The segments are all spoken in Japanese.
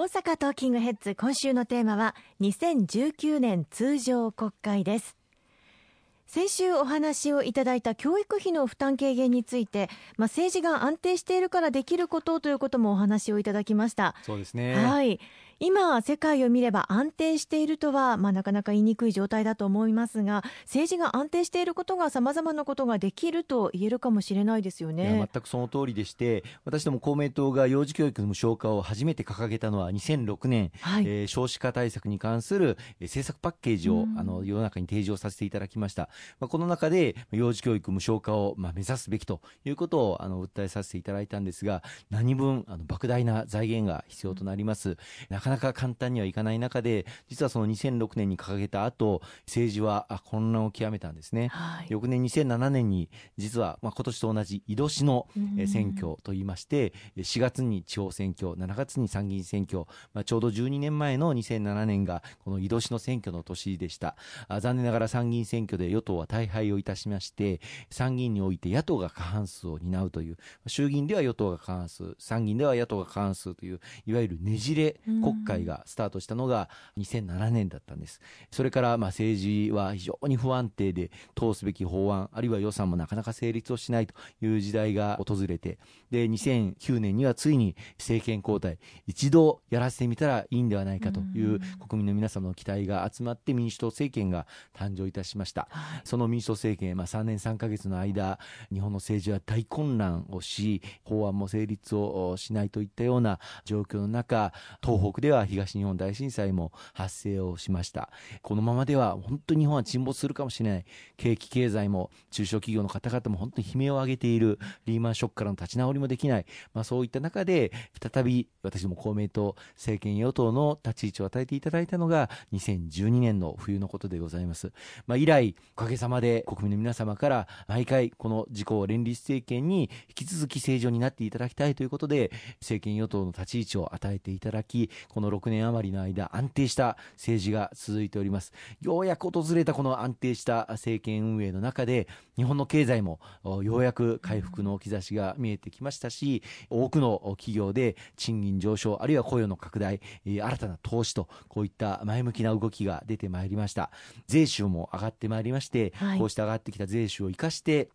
大阪トーキングヘッズ今週のテーマは2019年通常国会です。先週お話をいただいた教育費の負担軽減について、まあ、政治が安定しているからできることということもお話をいただきました。そうですね。はい今、世界を見れば安定しているとは、まあ、なかなか言いにくい状態だと思いますが政治が安定していることがさまざまなことができると言えるかもしれないですよね。全くその通りでして私ども公明党が幼児教育の無償化を初めて掲げたのは2006年、はい、えー、少子化対策に関する政策パッケージを、あの世の中に提示をさせていただきました、まあ、この中で幼児教育無償化を、まあ、目指すべきということをあの訴えさせていただいたんですが何分あの莫大な財源が必要となります、なかなか簡単にはいかない中で実はその2006年に掲げた後政治は混乱を極めたんですね、はい、翌年2007年に実は、まあ、今年と同じ井戸市の選挙といいまして4月に地方選挙7月に参議院選挙、まあ、ちょうど12年前の2007年がこの井戸市の選挙の年でした。残念ながら参議院選挙で与党は大敗をいたしまして参議院において野党が過半数を担うという衆議院では与党が過半数参議院では野党が過半数といういわゆるねじれ国会がスタートしたのが2007年だったんです。それからまあ政治は非常に不安定で通すべき法案、あるいは予算もなかなか成立をしないという時代が訪れて、で、2009年にはついに政権交代、一度やらせてみたらいいんではないかという国民の皆様の期待が集まって民主党政権が誕生いたしました。その民主党政権、まあ3年3ヶ月の間、日本の政治は大混乱をし、法案も成立をしないといったような状況の中、東北ででは東日本大震災も発生をしました。このままでは本当に日本は沈没するかもしれない。景気経済も中小企業の方々も本当に悲鳴を上げている。リーマンショックからの立ち直りもできない、まあ、そういった中で再び私ども公明党政権与党の立ち位置を与えていただいたのが2012年の冬のことでございます、まあ、以来おかげさまで国民の皆様から毎回この自公連立政権に引き続き正常になっていただきたいということで政権与党の立ち位置を与えていただきこの6年余りの間安定した政治が続いております。ようやく訪れたこの安定した政権運営の中で日本の経済もようやく回復の兆しが見えてきましたし多くの企業で賃金上昇あるいは雇用の拡大新たな投資とこういった前向きな動きが出てまいりました。税収も上がってまいりまして、はい、こうして上がってきた税収を生かして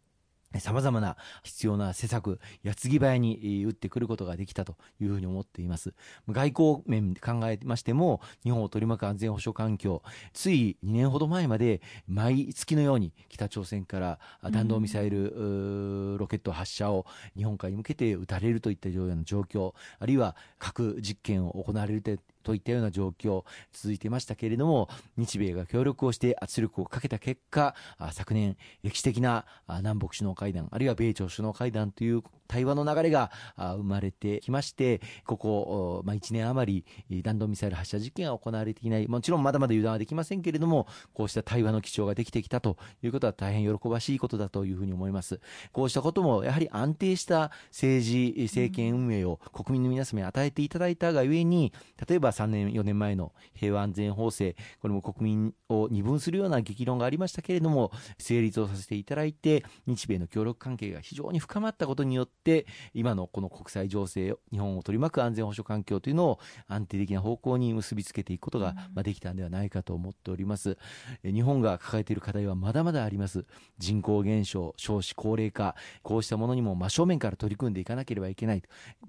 さまざまな必要な施策、矢継ぎ早に打ってくることができたというふうに思っています。外交面で考えましても、日本を取り巻く安全保障環境、つい2年ほど前まで毎月のように北朝鮮から弾道ミサイル、ロケット発射を日本海に向けて撃たれるといったような状況、あるいは核実験を行われるとといったような状況続いていましたけれども日米が協力をして圧力をかけた結果昨年歴史的な南北首脳会談あるいは米朝首脳会談という対話の流れが生まれてきましてここ、まあ、1年余り弾道ミサイル発射実験が行われていない。もちろんまだまだ油断はできませんけれどもこうした対話の基調ができてきたということは大変喜ばしいことだというふうに思います。こうしたこともやはり安定した政治政権運営を国民の皆様に与えていただいたがゆえに例えば3年4年前の平和安全法制これも国民を二分するような激論がありましたけれども成立をさせていただいて日米の協力関係が非常に深まったことによって今のこの国際情勢日本を取り巻く安全保障環境というのを安定的な方向に結びつけていくことができたんではないかと思っております。日本が抱えている課題はまだまだあります。人口減少少子高齢化こうしたものにも真正面から取り組んでいかなければいけない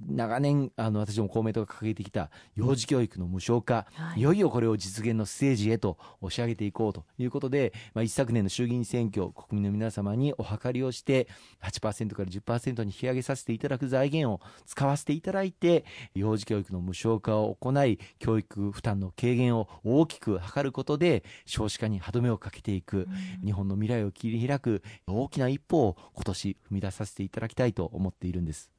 長年あの私ども公明党が掲げてきた幼児教育の無償化、はい、いよいよこれを実現のステージへと押し上げていこうということで、まあ、一昨年の衆議院選挙国民の皆様にお諮りをして8%から10%に引き上げさせていただく財源を使わせていただいて幼児教育の無償化を行い教育負担の軽減を大きく図ることで少子化に歯止めをかけていく、うん、日本の未来を切り開く大きな一歩を今年踏み出させていただきたいと思っているんです。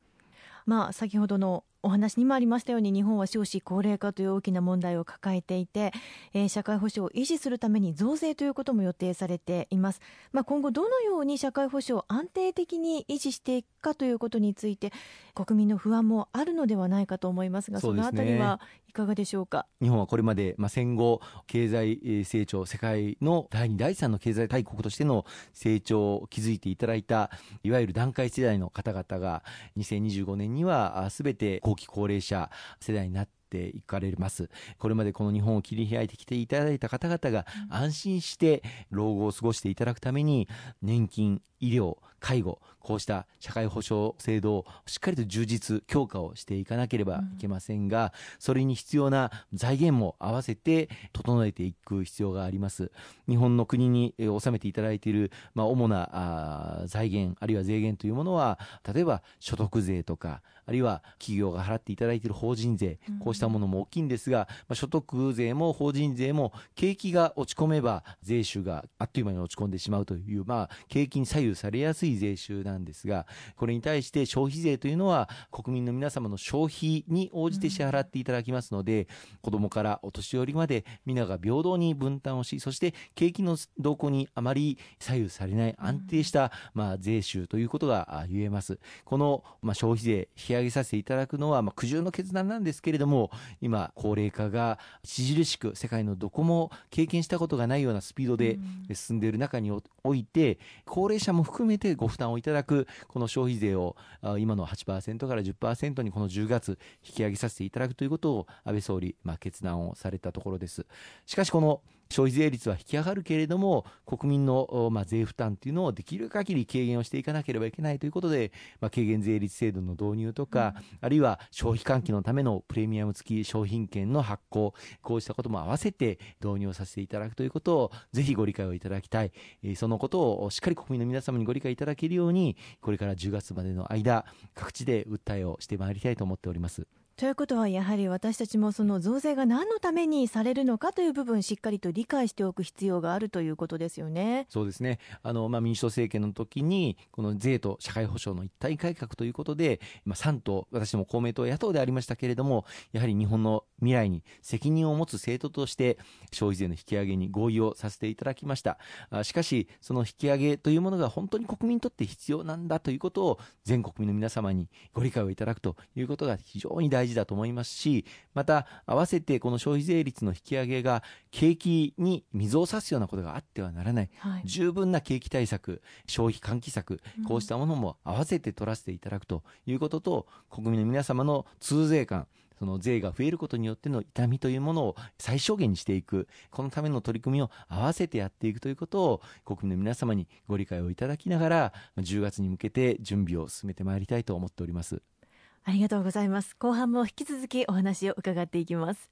まあ、先ほどのお話にもありましたように日本は少子高齢化という大きな問題を抱えていて、えー、社会保障を維持するために増税ということも予定されています、まあ、今後どのように社会保障を安定的に維持していくかということについて国民の不安もあるのではないかと思いますがそのあたりはいかがでしょうか？日本はこれまで、まあ、戦後経済成長世界の第2第3の経済大国としての成長を築いていただいたいわゆる団塊世代の方々が2025年にはすべて後期高齢者世代になっっていかれます。これまでこの日本を切り開いてきていただいた方々が安心して老後を過ごしていただくために年金医療介護こうした社会保障制度をしっかりと充実強化をしていかなければいけませんが、それに必要な財源も合わせて整えていく必要があります。日本の国に納めていただいている、まあ、主なあ財源あるいは税源というものは例えば所得税とかあるいは企業が払っていただいている法人税、こうしたものも大きいんですが、まあ、所得税も法人税も景気が落ち込めば税収があっという間に落ち込んでしまうという、まあ、景気に左右されやすい税収なんですが、これに対して消費税というのは国民の皆様の消費に応じて支払っていただきますので、子供からお年寄りまで皆が平等に分担をし、そして景気の動向にあまり左右されない安定した、まあ、税収ということが言えます。この、まあ、消費税引き上げさせていただくのは、まあ、苦渋の決断なんですけれども、今、高齢化が著しく世界のどこも経験したことがないようなスピードで進んでいる中において、高齢者も含めてご負担をいただく、この消費税を今の8%から10%にこの10月引き上げさせていただくということを安倍総理、まあ、決断をされたところです。しかしこの消費税率は引き上がるけれども、国民の、まあ、税負担というのをできる限り軽減をしていかなければいけないということで、まあ、軽減税率制度の導入とか、うん、あるいは消費喚起のためのプレミアム付き商品券の発行、こうしたことも合わせて導入をさせていただくということを、ぜひご理解をいただきたい。えー、そのことをしっかり国民の皆様にご理解いただけるように、これから10月までの間、各地で訴えをしてまいりたいと思っております。ということはやはり私たちもその増税が何のためにされるのかという部分しっかりと理解しておく必要があるということですよね。そうですねあの、まあ、民主党政権の時にこの税と社会保障の一体改革ということで、まあ、3党私も公明党野党でありましたけれどもやはり日本の未来に責任を持つ政党として消費税の引き上げに合意をさせていただきましたあしかしその引き上げというものが本当に国民にとって必要なんだということを全国民の皆様にご理解をいただくということが非常に大事だと思いますしまた合わせてこの消費税率の引き上げが景気に水を差すようなことがあってはならない、はい、十分な景気対策消費喚起策こうしたものも合わせて取らせていただくということと、国民の皆様の通税感その税が増えることによっての痛みというものを最小限にしていく、このための取り組みを合わせてやっていくということを国民の皆様にご理解をいただきながら、10月に向けて準備を進めてまいりたいと思っております。ありがとうございます。後半も引き続きお話を伺っていきます。